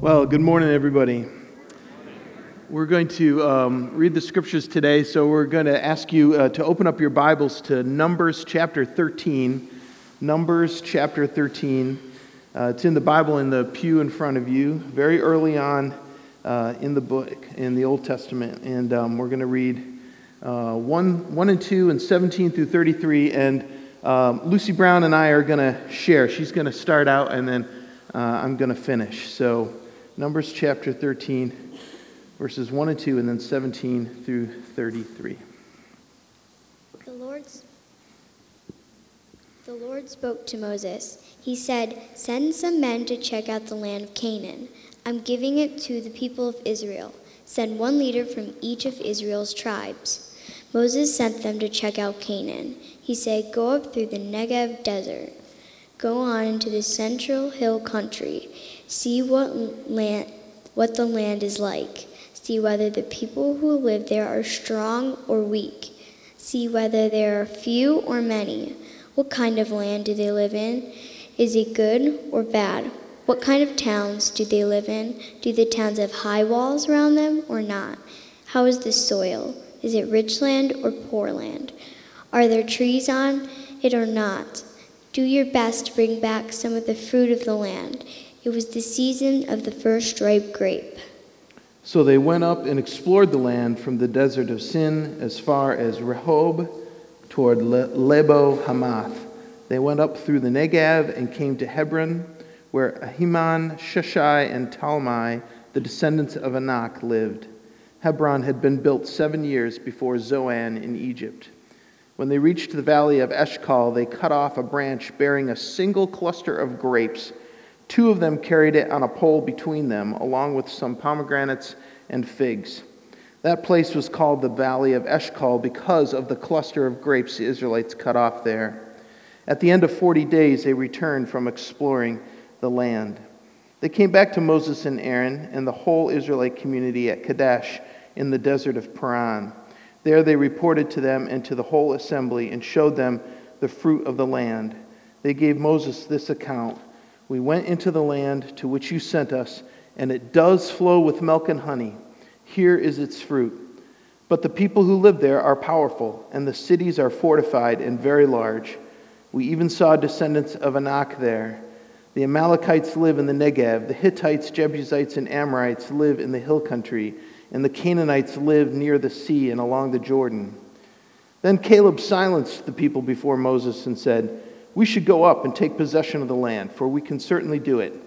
Well, good morning, everybody. We're going to um, read the scriptures today, so we're going to ask you uh, to open up your Bibles to Numbers chapter 13. Numbers chapter 13. Uh, it's in the Bible in the pew in front of you, very early on uh, in the book, in the Old Testament. And um, we're going to read uh, 1, 1 and 2 and 17 through 33. And um, Lucy Brown and I are going to share. She's going to start out, and then uh, I'm going to finish. So, Numbers chapter 13, verses 1 and 2, and then 17 through 33. The Lord's the Lord spoke to Moses. He said, Send some men to check out the land of Canaan. I'm giving it to the people of Israel. Send one leader from each of Israel's tribes. Moses sent them to check out Canaan. He said, Go up through the Negev desert. Go on into the central hill country. See what land what the land is like. See whether the people who live there are strong or weak. See whether there are few or many. What kind of land do they live in? Is it good or bad? What kind of towns do they live in? Do the towns have high walls around them or not? How is the soil? Is it rich land or poor land? Are there trees on it or not? Do your best to bring back some of the fruit of the land. It was the season of the first ripe grape. So they went up and explored the land from the desert of Sin as far as Rehob toward Le- Lebo Hamath. They went up through the Negev and came to Hebron, where Ahiman, Sheshai, and Talmai, the descendants of Anak, lived. Hebron had been built seven years before Zoan in Egypt. When they reached the valley of Eshcol, they cut off a branch bearing a single cluster of grapes. Two of them carried it on a pole between them, along with some pomegranates and figs. That place was called the Valley of Eshcol because of the cluster of grapes the Israelites cut off there. At the end of 40 days, they returned from exploring the land. They came back to Moses and Aaron and the whole Israelite community at Kadesh in the desert of Paran. There they reported to them and to the whole assembly and showed them the fruit of the land. They gave Moses this account We went into the land to which you sent us, and it does flow with milk and honey. Here is its fruit. But the people who live there are powerful, and the cities are fortified and very large. We even saw descendants of Anak there. The Amalekites live in the Negev, the Hittites, Jebusites, and Amorites live in the hill country and the Canaanites live near the sea and along the Jordan. Then Caleb silenced the people before Moses and said, We should go up and take possession of the land, for we can certainly do it.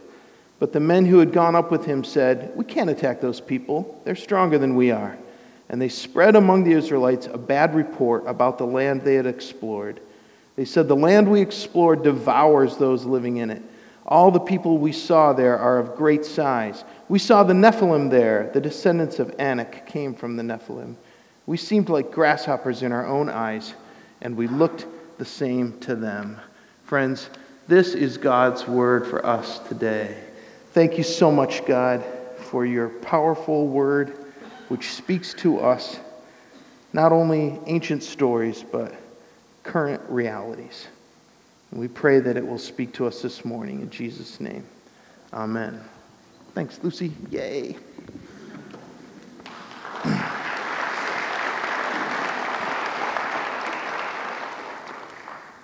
But the men who had gone up with him said, We can't attack those people. They're stronger than we are. And they spread among the Israelites a bad report about the land they had explored. They said, The land we explored devours those living in it. All the people we saw there are of great size. We saw the Nephilim there. The descendants of Anak came from the Nephilim. We seemed like grasshoppers in our own eyes, and we looked the same to them. Friends, this is God's word for us today. Thank you so much, God, for your powerful word which speaks to us not only ancient stories, but current realities. And we pray that it will speak to us this morning in Jesus' name. Amen. Thanks, Lucy. Yay.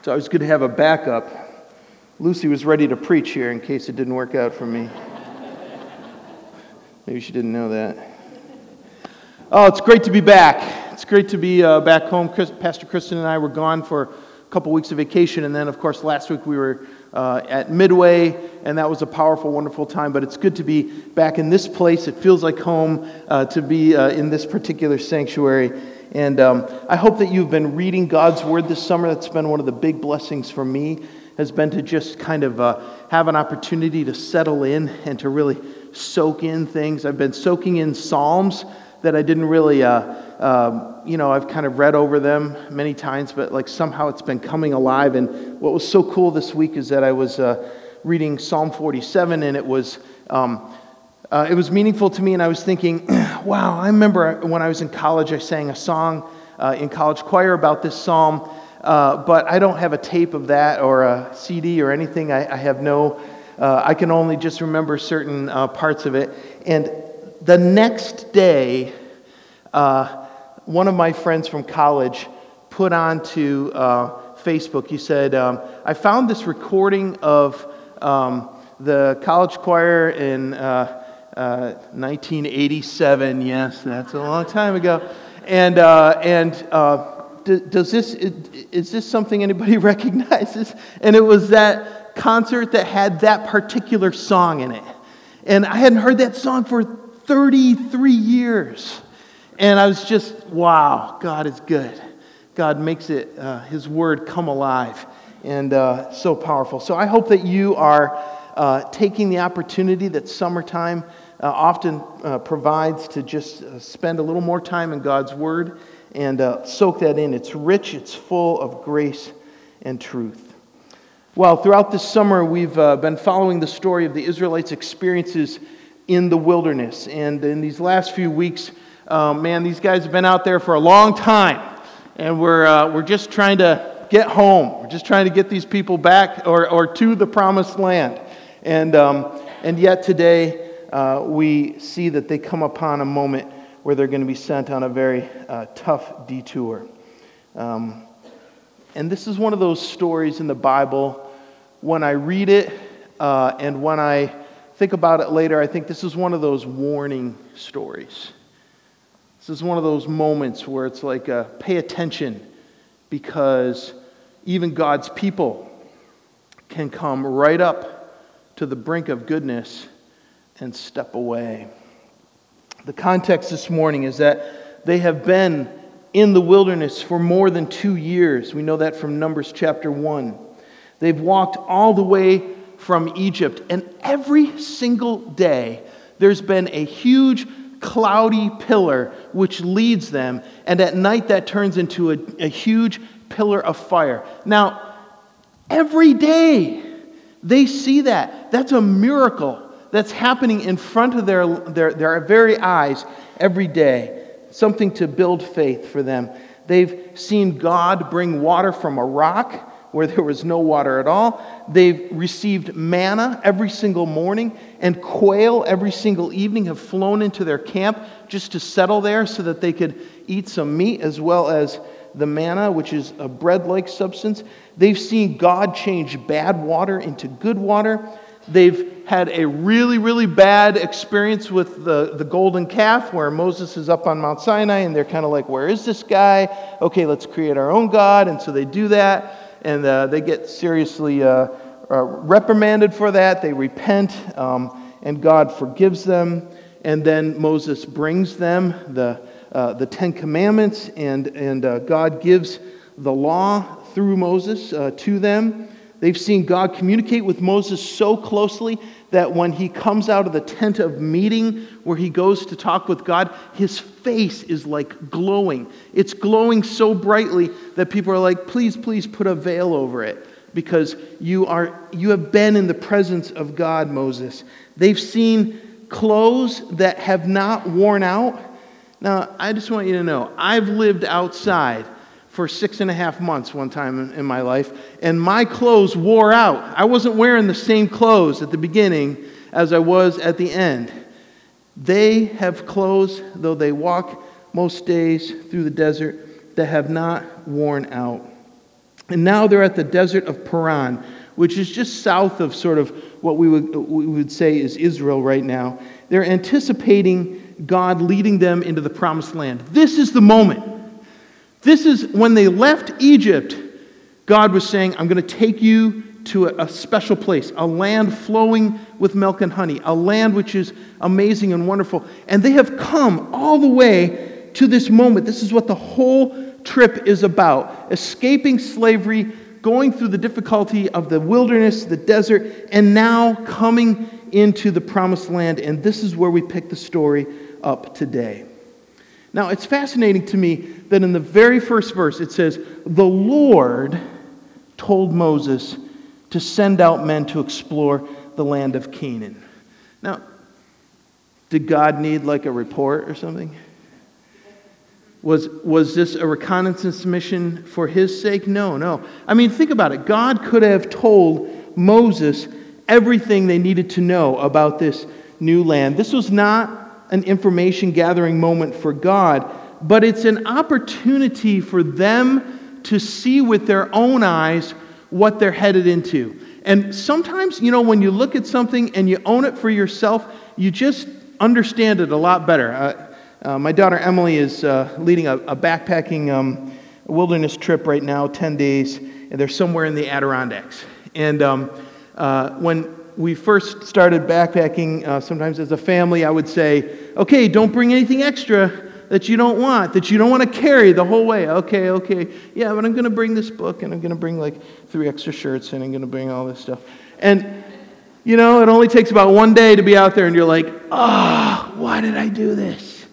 It's always good to have a backup. Lucy was ready to preach here in case it didn't work out for me. Maybe she didn't know that. Oh, it's great to be back. It's great to be uh, back home. Chris, Pastor Kristen and I were gone for a couple weeks of vacation, and then, of course, last week we were uh, at Midway, and that was a powerful, wonderful time. But it's good to be back in this place. It feels like home uh, to be uh, in this particular sanctuary. And um, I hope that you've been reading God's Word this summer. That's been one of the big blessings for me, has been to just kind of uh, have an opportunity to settle in and to really soak in things. I've been soaking in Psalms that I didn't really, uh, um, you know, I've kind of read over them many times, but like somehow it's been coming alive. And what was so cool this week is that I was uh, reading Psalm 47, and it was. Um, uh, it was meaningful to me, and I was thinking, wow, I remember when I was in college, I sang a song uh, in college choir about this psalm, uh, but I don't have a tape of that or a CD or anything. I, I have no uh, I can only just remember certain uh, parts of it. And the next day, uh, one of my friends from college put onto uh, Facebook, he said, um, I found this recording of um, the college choir in 1987. Uh, yes, that's a long time ago. And, and does this, is this something anybody recognizes? And it was that concert that had that particular song in it. And I hadn't heard that song for 33 years. And I was just, wow, God is good. God makes it, uh, His word come alive and uh, so powerful. So I hope that you are uh, taking the opportunity that summertime uh, often uh, provides to just uh, spend a little more time in God's word and uh, soak that in. It's rich, it's full of grace and truth. Well, throughout this summer, we've uh, been following the story of the Israelites' experiences in the wilderness. And in these last few weeks, man, these guys have been out there for a long time. And we're, we're just trying to get home. We're just trying to get these people back or, or to the promised land. And, um, and yet today, uh, we see that they come upon a moment where they're going to be sent on a very uh, tough detour. Um, and this is one of those stories in the Bible. When I read it uh, and when I think about it later, I think this is one of those warning stories. This is one of those moments where it's like, uh, pay attention because even God's people can come right up to the brink of goodness and step away. The context this morning is that they have been in the wilderness for more than two years. We know that from Numbers chapter 1. They've walked all the way from Egypt, and every single day there's been a huge cloudy pillar which leads them, and at night that turns into a, a huge pillar of fire. Now, every day they see that. That's a miracle that's happening in front of their, their, their very eyes every day, something to build faith for them. They've seen God bring water from a rock where there was no water at all. They've received manna every single morning, and quail every single evening have flown into their camp just to settle there so that they could eat some meat as well as the manna, which is a bread like substance. They've seen God change bad water into good water. They've had a really, really bad experience with the, the golden calf where Moses is up on Mount Sinai and they're kind of like, Where is this guy? Okay, let's create our own God. And so they do that and uh, they get seriously uh, uh, reprimanded for that. They repent um, and God forgives them. And then Moses brings them the, uh, the Ten Commandments and, and uh, God gives the law through Moses uh, to them. They've seen God communicate with Moses so closely that when he comes out of the tent of meeting where he goes to talk with God, his face is like glowing. It's glowing so brightly that people are like, please, please put a veil over it because you, are, you have been in the presence of God, Moses. They've seen clothes that have not worn out. Now, I just want you to know, I've lived outside for six and a half months one time in my life, and my clothes wore out. I wasn't wearing the same clothes at the beginning as I was at the end. They have clothes, though they walk most days through the desert, that have not worn out. And now they're at the desert of Paran, which is just south of sort of what we would, we would say is Israel right now. They're anticipating God leading them into the promised land. This is the moment. This is when they left Egypt, God was saying, I'm going to take you to a, a, special place, a land flowing with milk and honey, a land which is amazing and wonderful. And they have come all the way to this moment. This is what the whole trip is about escaping slavery, going through the difficulty of the wilderness, the desert, and now coming into the promised land. And this is where we pick the story up today. Now, it's fascinating to me that in the very first verse it says, The Lord told Moses to send out men to explore the land of Canaan. Now, did God need like a report or something? Was, was this a reconnaissance mission for his sake? No, no. I mean, think about it. God could have told Moses everything they needed to know about this new land. This was not an information gathering moment for God, but it's an opportunity for them to see with their own eyes what they're headed into. And sometimes, you know, when you look at something and you own it for yourself, you just understand it a lot better. Uh, uh, my daughter Emily is uh, leading a, a backpacking um, wilderness trip right now, 10 days, and they're somewhere in the Adirondacks. And um, uh, when we first started backpacking, uh, sometimes as a family, I would say, okay, don't bring anything extra that you don't want, that you don't want to carry the whole way. Okay, okay, yeah, but I'm going to bring this book and I'm going to bring like three extra shirts and I'm going to bring all this stuff. And, you know, it only takes about one day to be out there and you're like, ah, oh, why did I do this?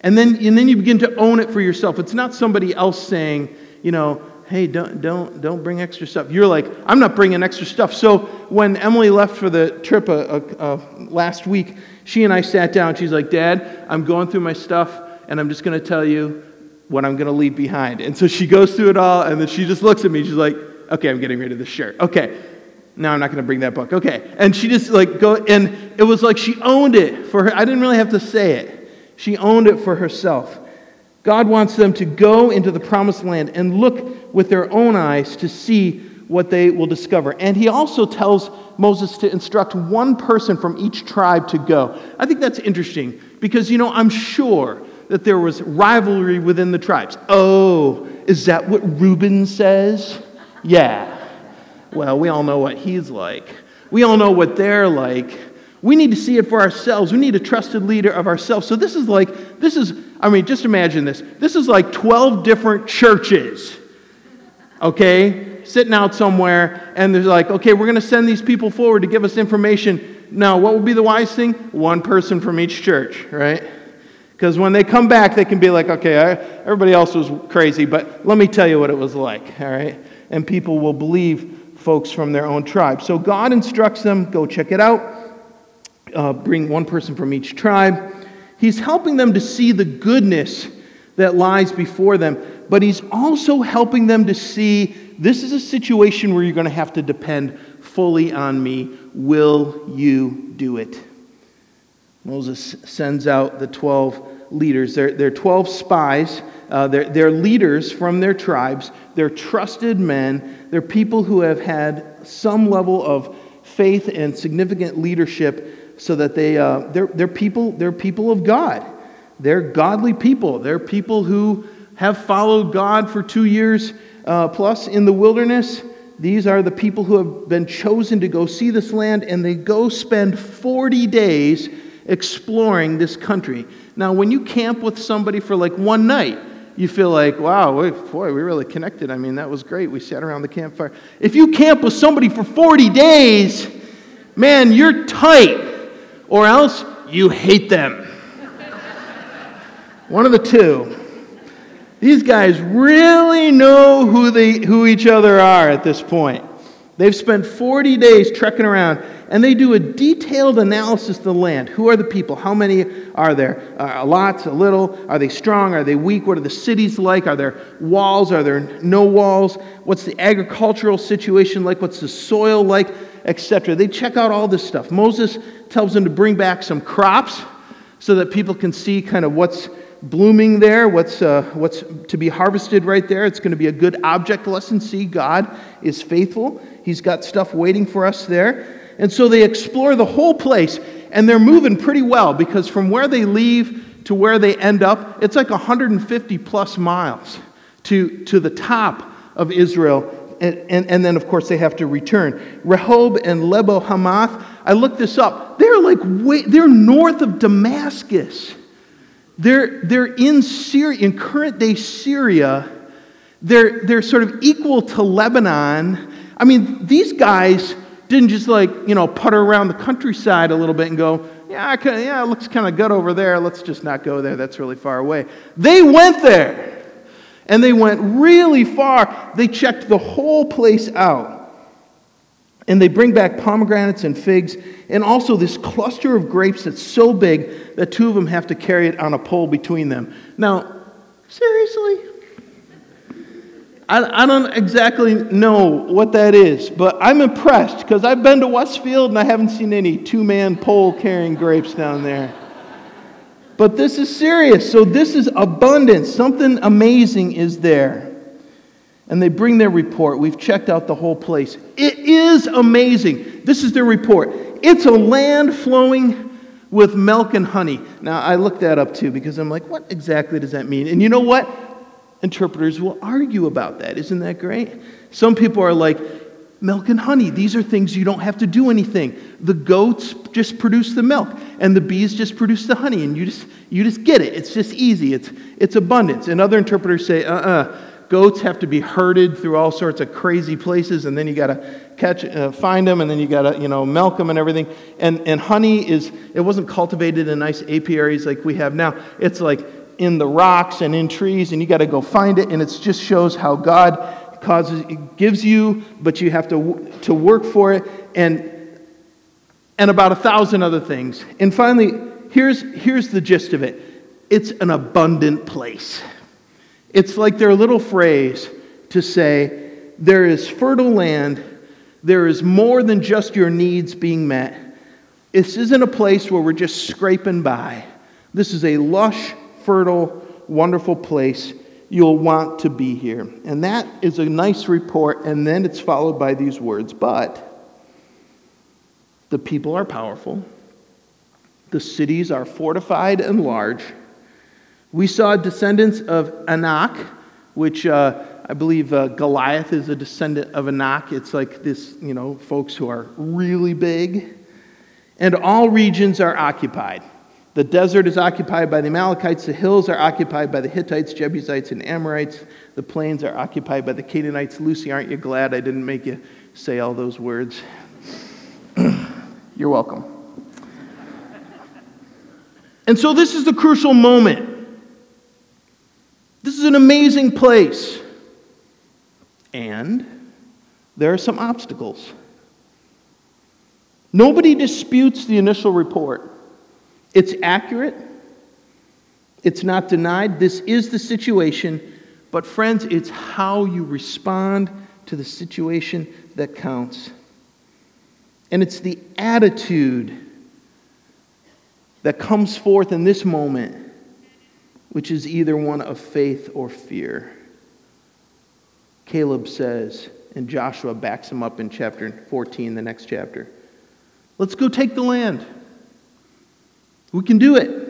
And then, and then you begin to own it for yourself. It's not somebody else saying, you know, hey, don't, don't, don't bring extra stuff. You're like, I'm not bringing extra stuff. So when Emily left for the trip uh, uh, last week, she and I sat down. She's like, Dad, I'm going through my stuff and I'm just going to tell you what I'm going to leave behind. And so she goes through it all, and then she just looks at me. She's like, okay, I'm getting rid of this shirt. Okay, now I'm not going to bring that book. Okay. And she just like go, and it was like she owned it for her. I didn't really have to say it. She owned it for herself. God wants them to go into the promised land and look with their own eyes to see what they will discover. And he also tells Moses to instruct one person from each tribe to go. I think that's interesting because, you know, I'm sure that there was rivalry within the tribes. Oh, is that what Reuben says? Yeah. Well, we all know what he's like. We all know what they're like. We need to see it for ourselves. We need a trusted leader of ourselves. So this is like, this is, I mean, just imagine this. This is like 12 different churches, okay, sitting out somewhere, and they're like, okay, we're going to send these people forward to give us information. Now, what would be the wise thing? One person from each church, right? Because when they come back, they can be like, okay, I, everybody else was crazy, but let me tell you what it was like, all right? And people will believe folks from their own tribe. So God instructs them go check it out, uh, bring one person from each tribe. He's helping them to see the goodness that lies before them, but He's also helping them to see this is a situation where you're going to have to depend fully on me. Will you do it? Moses sends out the 12 leaders. They're, they're 12 spies. Uh, they're, they're leaders from their tribes. They're trusted men. They're people who have had some level of faith and significant leadership so that they, uh, they're, they're, people, they're people of God. They're godly people. They're people who have followed God for two years uh, plus in the wilderness. These are the people who have been chosen to go see this land, and they go spend 40 days exploring this country. Now, when you camp with somebody for like one night, you feel like, wow, boy, we really connected. I mean, that was great. We sat around the campfire. If you camp with somebody for 40 days, man, you're tight, or else you hate them. One of the two. These guys really know who, they, who each other are at this point. They've spent 40 days trekking around and they do a detailed analysis of the land. Who are the people? How many are there? Uh, a lot, a little? Are they strong? Are they weak? What are the cities like? Are there walls? Are there no walls? What's the agricultural situation like? What's the soil like? Etc. They check out all this stuff. Moses tells them to bring back some crops so that people can see kind of what's blooming there, what's, uh, what's to be harvested right there. It's going to be a good object lesson. See, God is faithful. He's got stuff waiting for us there. And so they explore the whole place, and they're moving pretty well because from where they leave to where they end up, it's like 150 plus miles to, to the top of Israel. And, and, and then, of course, they have to return. Rehob and Lebo Hamath, I looked this up. They're like way, they're north of Damascus. They're, they're in Syria, in current day Syria. They're, they're sort of equal to Lebanon. I mean, these guys didn't just like, you know, putter around the countryside a little bit and go, yeah, I yeah, it looks kind of good over there. Let's just not go there. That's really far away. They went there. And they went really far. They checked the whole place out. And they bring back pomegranates and figs, and also this cluster of grapes that's so big that two of them have to carry it on a pole between them. Now, seriously? I, I don't exactly know what that is, but I'm impressed because I've been to Westfield and I haven't seen any two man pole carrying grapes down there. But this is serious. So, this is abundance. Something amazing is there. And they bring their report. We've checked out the whole place. It is amazing. This is their report. It's a land flowing with milk and honey. Now, I looked that up too because I'm like, what exactly does that mean? And you know what? Interpreters will argue about that. Isn't that great? Some people are like, milk and honey, these are things you don't have to do anything. The goats just produce the milk, and the bees just produce the honey, and you just, you just get it. It's just easy, it's, it's abundance. And other interpreters say, uh uh-uh. uh goats have to be herded through all sorts of crazy places, and then you got to catch, uh, find them, and then you got to, you know, milk them and everything. And, and honey is, it wasn't cultivated in nice apiaries like we have now. It's like in the rocks and in trees, and you got to go find it. And it just shows how God causes, gives you, but you have to, to work for it, and, and about a thousand other things. And finally, here's, here's the gist of it it's an abundant place. It's like their little phrase to say, there is fertile land, there is more than just your needs being met. This isn't a place where we're just scraping by. This is a lush, fertile, wonderful place. You'll want to be here. And that is a nice report, and then it's followed by these words But the people are powerful, the cities are fortified and large. We saw descendants of Anak, which uh, I believe uh, Goliath is a descendant of Anak. It's like this, you know, folks who are really big. And all regions are occupied. The desert is occupied by the Amalekites. The hills are occupied by the Hittites, Jebusites, and Amorites. The plains are occupied by the Canaanites. Lucy, aren't you glad I didn't make you say all those words? You're welcome. And so, this is the crucial moment. This is an amazing place. And there are some obstacles. Nobody disputes the initial report. It's accurate, it's not denied. This is the situation. But, friends, it's how you respond to the situation that counts. And it's the attitude that comes forth in this moment, which is either one of faith or fear. Caleb says, and Joshua backs him up in chapter 14, the next chapter. Let's go take the land. We can do it.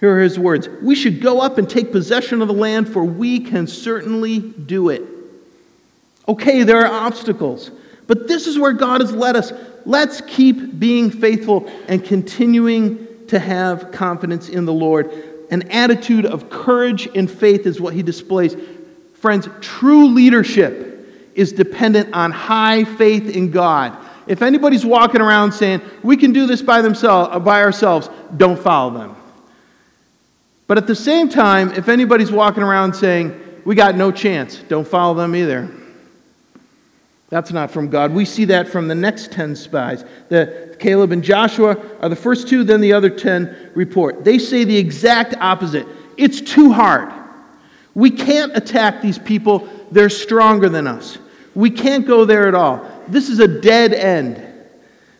Here are his words We should go up and take possession of the land, for we can certainly do it. Okay, there are obstacles, but this is where God has led us. Let's keep being faithful and continuing to have confidence in the Lord. An attitude of courage and faith is what he displays. Friends, true leadership is dependent on high faith in God. If anybody's walking around saying, we can do this by, themselves, uh, by ourselves, don't follow them. But at the same time, if anybody's walking around saying, we got no chance, don't follow them either. That's not from God. We see that from the next 10 spies. The, Caleb and Joshua are the first two, then the other 10 report. They say the exact opposite. It's too hard. We can't attack these people. They're stronger than us. We can't go there at all. This is a dead end.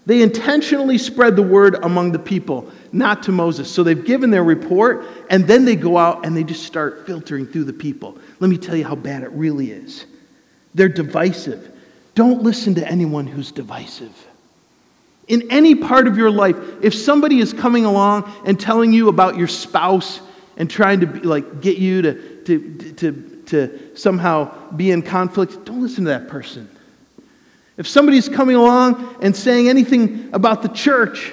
They intentionally spread the word among the people, not to Moses. So they've given their report, and then they go out and they just start filtering through the people. Let me tell you how bad it really is. They're divisive. Don't listen to anyone who's divisive. In any part of your life, if somebody is coming along and telling you about your spouse and trying to be, like get you to, to, to, to somehow be in conflict, don't listen to that person. If somebody's coming along and saying anything about the church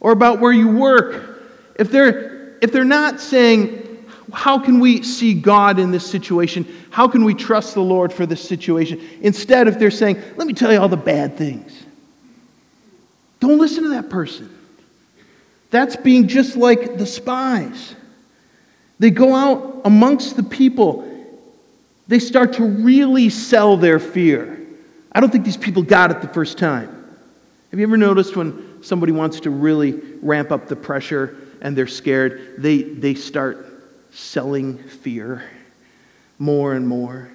or about where you work, if they're, if they're not saying, how can we see God in this situation? How can we trust the Lord for this situation? Instead, if they're saying, let me tell you all the bad things, don't listen to that person. That's being just like the spies. They go out amongst the people, they start to really sell their fear. I don't think these people got it the first time. Have you ever noticed when somebody wants to really ramp up the pressure and they're scared, they, they start selling fear? more and more.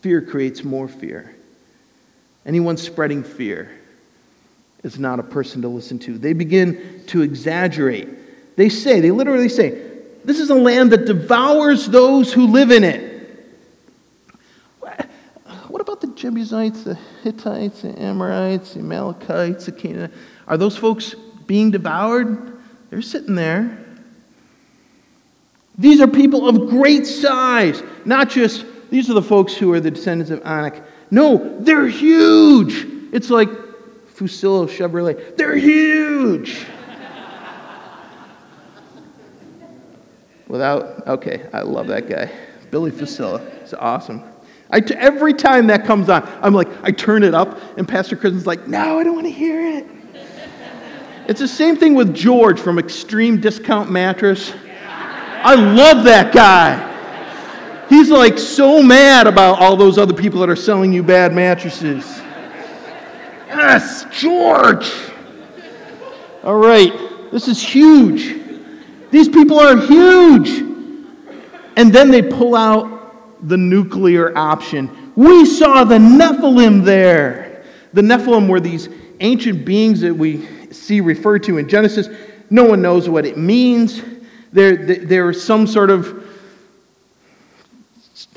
Fear creates more fear. Anyone spreading fear is not a person to listen to. They begin to exaggerate. They say, they literally say, this is a land that devours those who live in it. What about the Jebusites, the Hittites, the Amorites, the Amalekites, the Canaanites? Are those folks being devoured? They're sitting there. These are people of great size, not just these are the folks who are the descendants of Anak. No, they're huge. It's like Fuccillo Chevrolet. They're huge. Without, okay, I love that guy. Billy Fuccillo. It's awesome. I t- every time that comes on, I'm like, I turn it up, and Pastor Kristen's like, no, I don't want to hear it. It's the same thing with George from Extreme Discount Mattress. I love that guy. He's like so mad about all those other people that are selling you bad mattresses. Yes, George. All right, this is huge. These people are huge. And then they pull out the nuclear option. We saw the Nephilim there. The Nephilim were these ancient beings that we see referred to in Genesis. No one knows what it means. There, there some sort of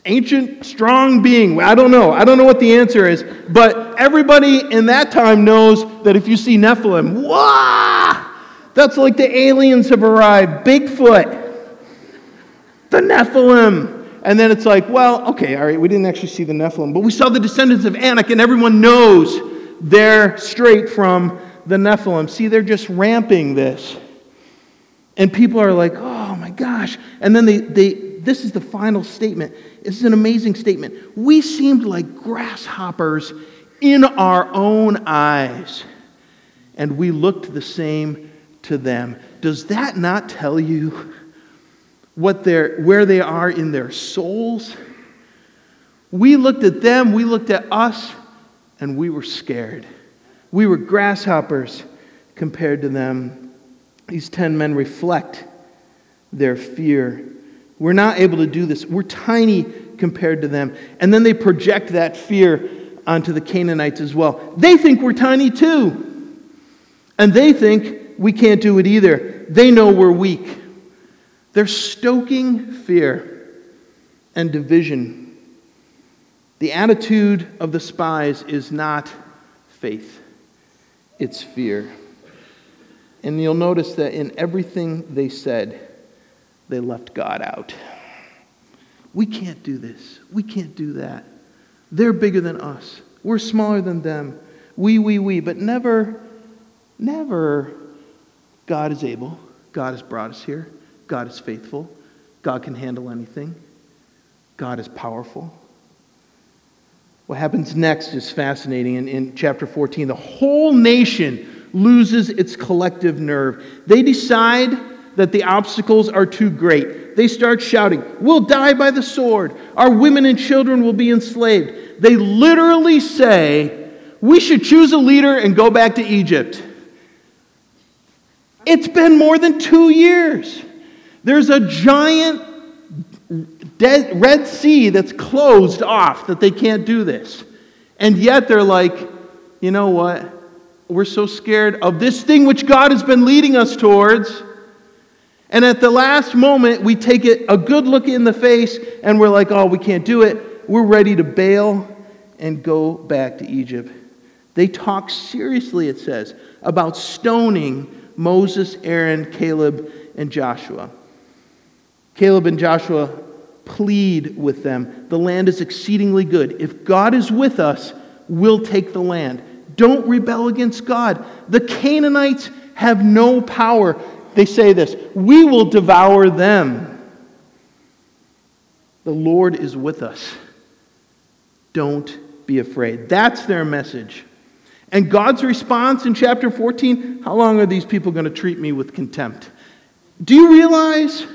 ancient, strong being. I don't know. I don't know what the answer is. But everybody in that time knows that if you see Nephilim, wah! That's like the aliens have arrived. Bigfoot. The Nephilim. And then it's like, well, okay, all right, we didn't actually see the Nephilim, but we saw the descendants of Anak, and everyone knows they're straight from the Nephilim. See, they're just ramping this. And people are like, oh my gosh. And then they, they this is the final statement. This is an amazing statement. We seemed like grasshoppers in our own eyes, and we looked the same to them. Does that not tell you what they're, where they are in their souls? We looked at them, we looked at us, and we were scared. We were grasshoppers compared to them. These ten men reflect their fear. We're not able to do this. We're tiny compared to them. And then they project that fear onto the Canaanites as well. They think we're tiny too. And they think we can't do it either. They know we're weak. They're stoking fear and division. The attitude of the spies is not faith, it's fear. And you'll notice that in everything they said, they left God out. We can't do this. We can't do that. They're bigger than us. We're smaller than them. We, we, we. But never, never, God is able. God has brought us here. God is faithful. God can handle anything. God is powerful. What happens next is fascinating. In, in chapter 14, the whole nation loses its collective nerve. They decide that the obstacles are too great. They start shouting, We'll die by the sword. Our women and children will be enslaved. They literally say, We should choose a leader and go back to Egypt. It's been more than two years. There's a giant dead, Red Sea that's closed off that they can't do this. And yet they're like, you know what? We're so scared of this thing which God has been leading us towards and at the last moment, we take it a good look in the face and we're like, oh, we can't do it. We're ready to bail and go back to Egypt. They talk seriously, it says, about stoning Moses, Aaron, Caleb, and Joshua. Caleb and Joshua plead with them the land is exceedingly good. If God is with us, we'll take the land. Don't rebel against God. The Canaanites have no power they say this We will devour them. The Lord is with us. Don't be afraid. That's their message. And God's response in chapter 14 how long are these people going to treat me with contempt? Do you realize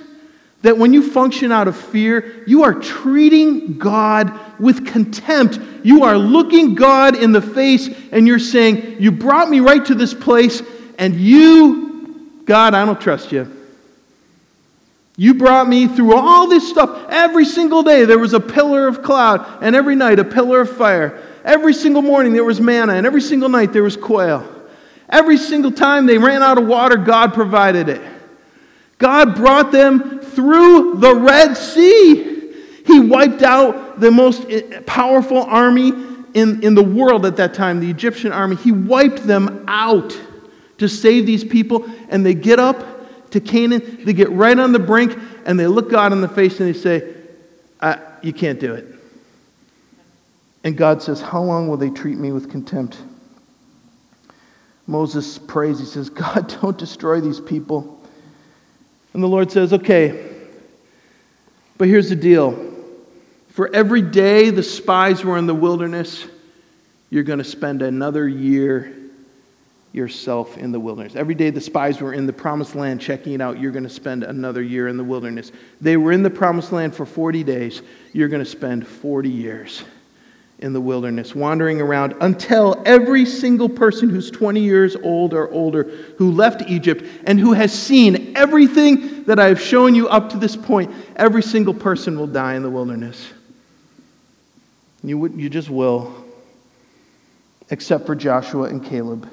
that when you function out of fear, you are treating God with contempt? You are looking God in the face and you're saying, You brought me right to this place, and you God, I don't trust you. You brought me through all this stuff. Every single day there was a pillar of cloud, and every night a pillar of fire. Every single morning there was manna, and every single night there was quail. Every single time they ran out of water, God provided it. God brought them through the Red Sea. He wiped out the most powerful army in, in the world at that time, the Egyptian army. He wiped them out to save these people, and they get up to Canaan, they get right on the brink, and they look God in the face and they say, uh, You can't do it. And God says, How long will they treat me with contempt? Moses prays, he says, God, don't destroy these people. And the Lord says, Okay, but here's the deal. For every day the spies were in the wilderness, you're going to spend another year yourself in the wilderness. Every day the spies were in the promised land checking it out, you're going to spend another year in the wilderness. They were in the promised land for 40 days, you're going to spend 40 years in the wilderness, wandering around until every single person who's 20 years old or older who left Egypt and who has seen everything that I have shown you up to this point, every single person will die in the wilderness. You, you just will, except for Joshua and Caleb,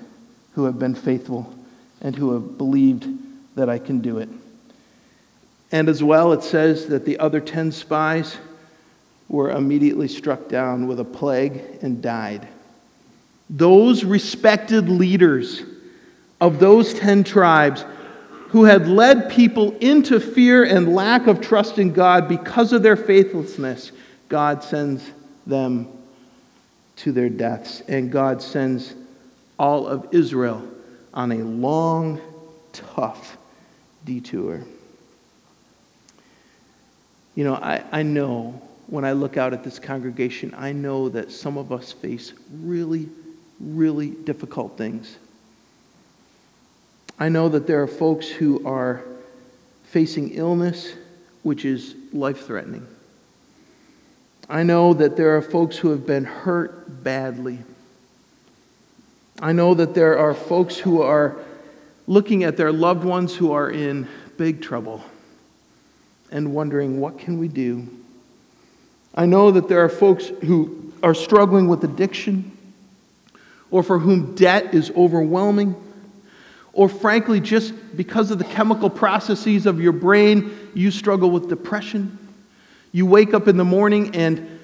who have been faithful and who have believed that I can do it. And as well, it says that the other 10 spies were immediately struck down with a plague and died. Those respected leaders of those 10 tribes who had led people into fear and lack of trust in God because of their faithlessness, God sends them to their deaths. And God sends all of Israel on a long, tough detour. You know, I, I know when I look out at this congregation, I know that some of us face really, really difficult things. I know that there are folks who are facing illness, which is life threatening. I know that there are folks who have been hurt badly. I know that there are folks who are looking at their loved ones who are in big trouble and wondering, what can we do? I know that there are folks who are struggling with addiction or for whom debt is overwhelming or frankly just because of the chemical processes of your brain you struggle with depression. You wake up in the morning and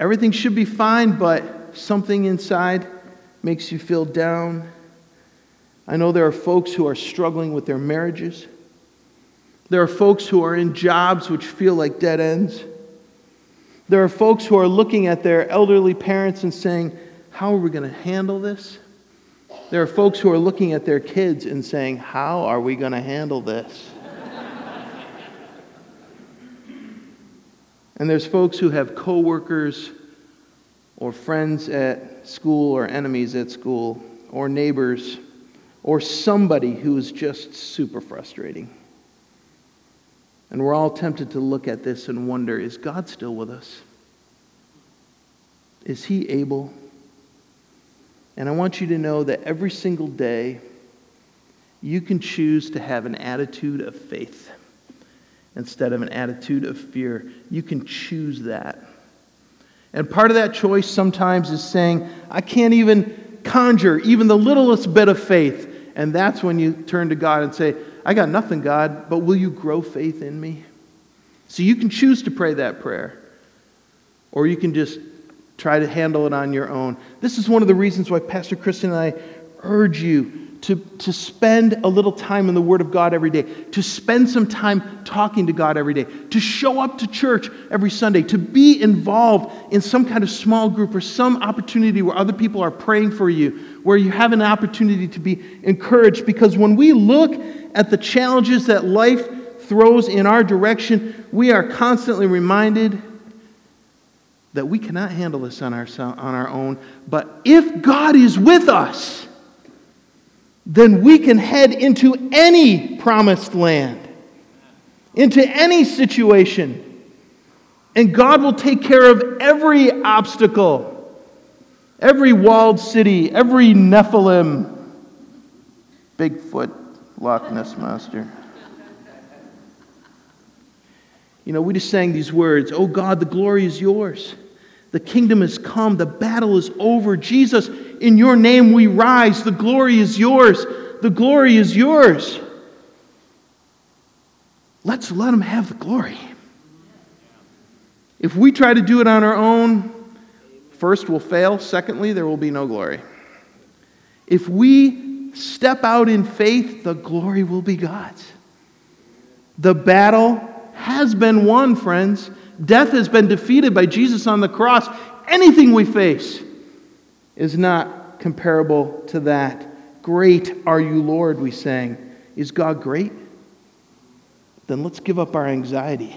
everything should be fine but something inside makes you feel down. I know there are folks who are struggling with their marriages. There are folks who are in jobs which feel like dead ends. There are folks who are looking at their elderly parents and saying, How are we going to handle this? There are folks who are looking at their kids and saying, How are we going to handle this? and there's folks who have coworkers or friends at school or enemies at school or neighbors or somebody who is just super frustrating. And we're all tempted to look at this and wonder is God still with us? Is He able? And I want you to know that every single day, you can choose to have an attitude of faith instead of an attitude of fear. You can choose that. And part of that choice sometimes is saying, I can't even conjure even the littlest bit of faith. And that's when you turn to God and say, I got nothing, God, but will you grow faith in me? So you can choose to pray that prayer, or you can just try to handle it on your own. This is one of the reasons why Pastor Kristen and I urge you to, to spend a little time in the Word of God every day, to spend some time talking to God every day, to show up to church every Sunday, to be involved in some kind of small group or some opportunity where other people are praying for you, where you have an opportunity to be encouraged. Because when we look at the challenges that life throws in our direction, we are constantly reminded that we cannot handle this on our, on our own. But if God is with us, then we can head into any promised land, into any situation. And God will take care of every obstacle, every walled city, every Nephilim, Bigfoot, Loch Ness Monster. You know, we just sang these words Oh God, the glory is yours. The kingdom has come. The battle is over. Jesus, in your name we rise. The glory is yours. The glory is yours. Let's let him have the glory. If we try to do it on our own, first, we'll fail. Secondly, there will be no glory. If we step out in faith, the glory will be God's. The battle has been won, friends. Death has been defeated by Jesus on the cross. Anything we face is not comparable to that. Great are you, Lord, we sang. Is God great? Then let's give up our anxiety.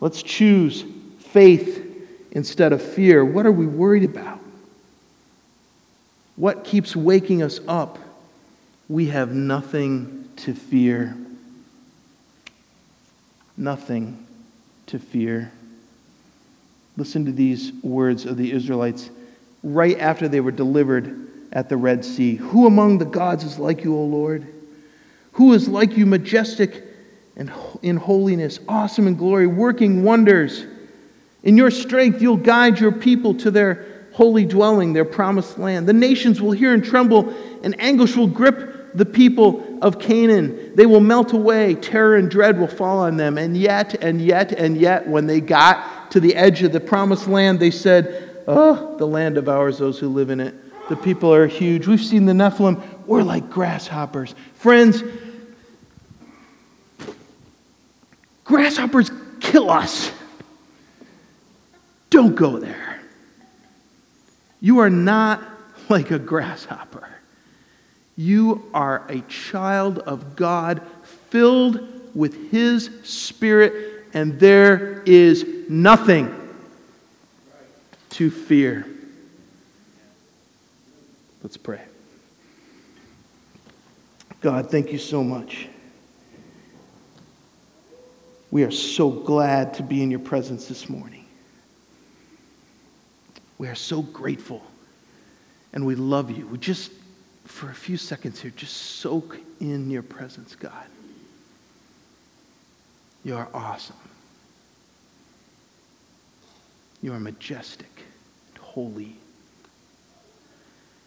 Let's choose faith instead of fear. What are we worried about? What keeps waking us up? We have nothing to fear. Nothing to fear. Listen to these words of the Israelites right after they were delivered at the Red Sea. Who among the gods is like you, O Lord? Who is like you, majestic and in holiness, awesome in glory, working wonders? In your strength, you'll guide your people to their holy dwelling, their promised land. The nations will hear and tremble, and anguish will grip the people of Canaan. They will melt away. Terror and dread will fall on them. And yet, and yet, and yet, when they got to the edge of the promised land, they said, Oh, the land devours those who live in it. The people are huge. We've seen the Nephilim. We're like grasshoppers. Friends, grasshoppers kill us. Don't go there. You are not like a grasshopper. You are a child of God filled with His Spirit, and there is nothing to fear. Let's pray. God, thank you so much. We are so glad to be in your presence this morning. We are so grateful and we love you. We just, for a few seconds here, just soak in your presence, God. You are awesome. You are majestic and holy.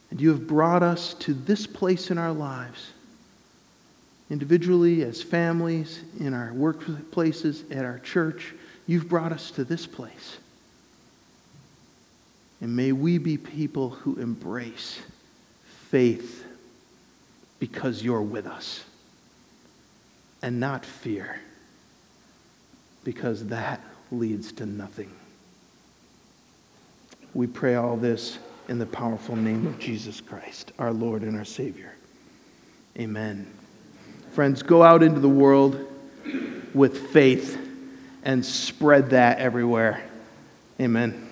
And you have brought us to this place in our lives, individually, as families, in our workplaces, at our church. You've brought us to this place. And may we be people who embrace faith because you're with us and not fear because that leads to nothing. We pray all this in the powerful name of Jesus Christ, our Lord and our Savior. Amen. Friends, go out into the world with faith and spread that everywhere. Amen.